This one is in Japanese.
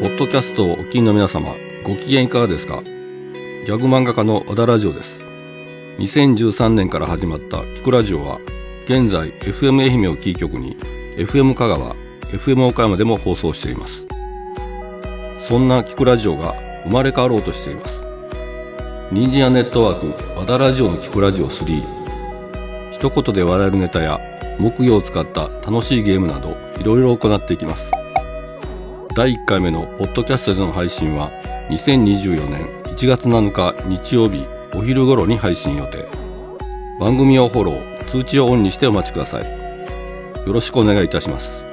ポッドキャストをお聞きの皆様、ご機嫌いかがですか？ギャグ漫画家の和田ラジオです。2013年から始まったキクラジオは、現在 FM 愛媛をキー局に FM 香川、FM 岡山でも放送しています。そんなキクラジオが生まれ変わろうとしています。ニンジンアネットワーク和田ラジオのキクラジオ3一言で笑えるネタや木魚を使った楽しいゲームなどいろいろ行っていきます第1回目のポッドキャストでの配信は2024年1月7日日曜日お昼頃に配信予定。番組をフォロー通知をオンにしてお待ちください。よろしくお願いいたします。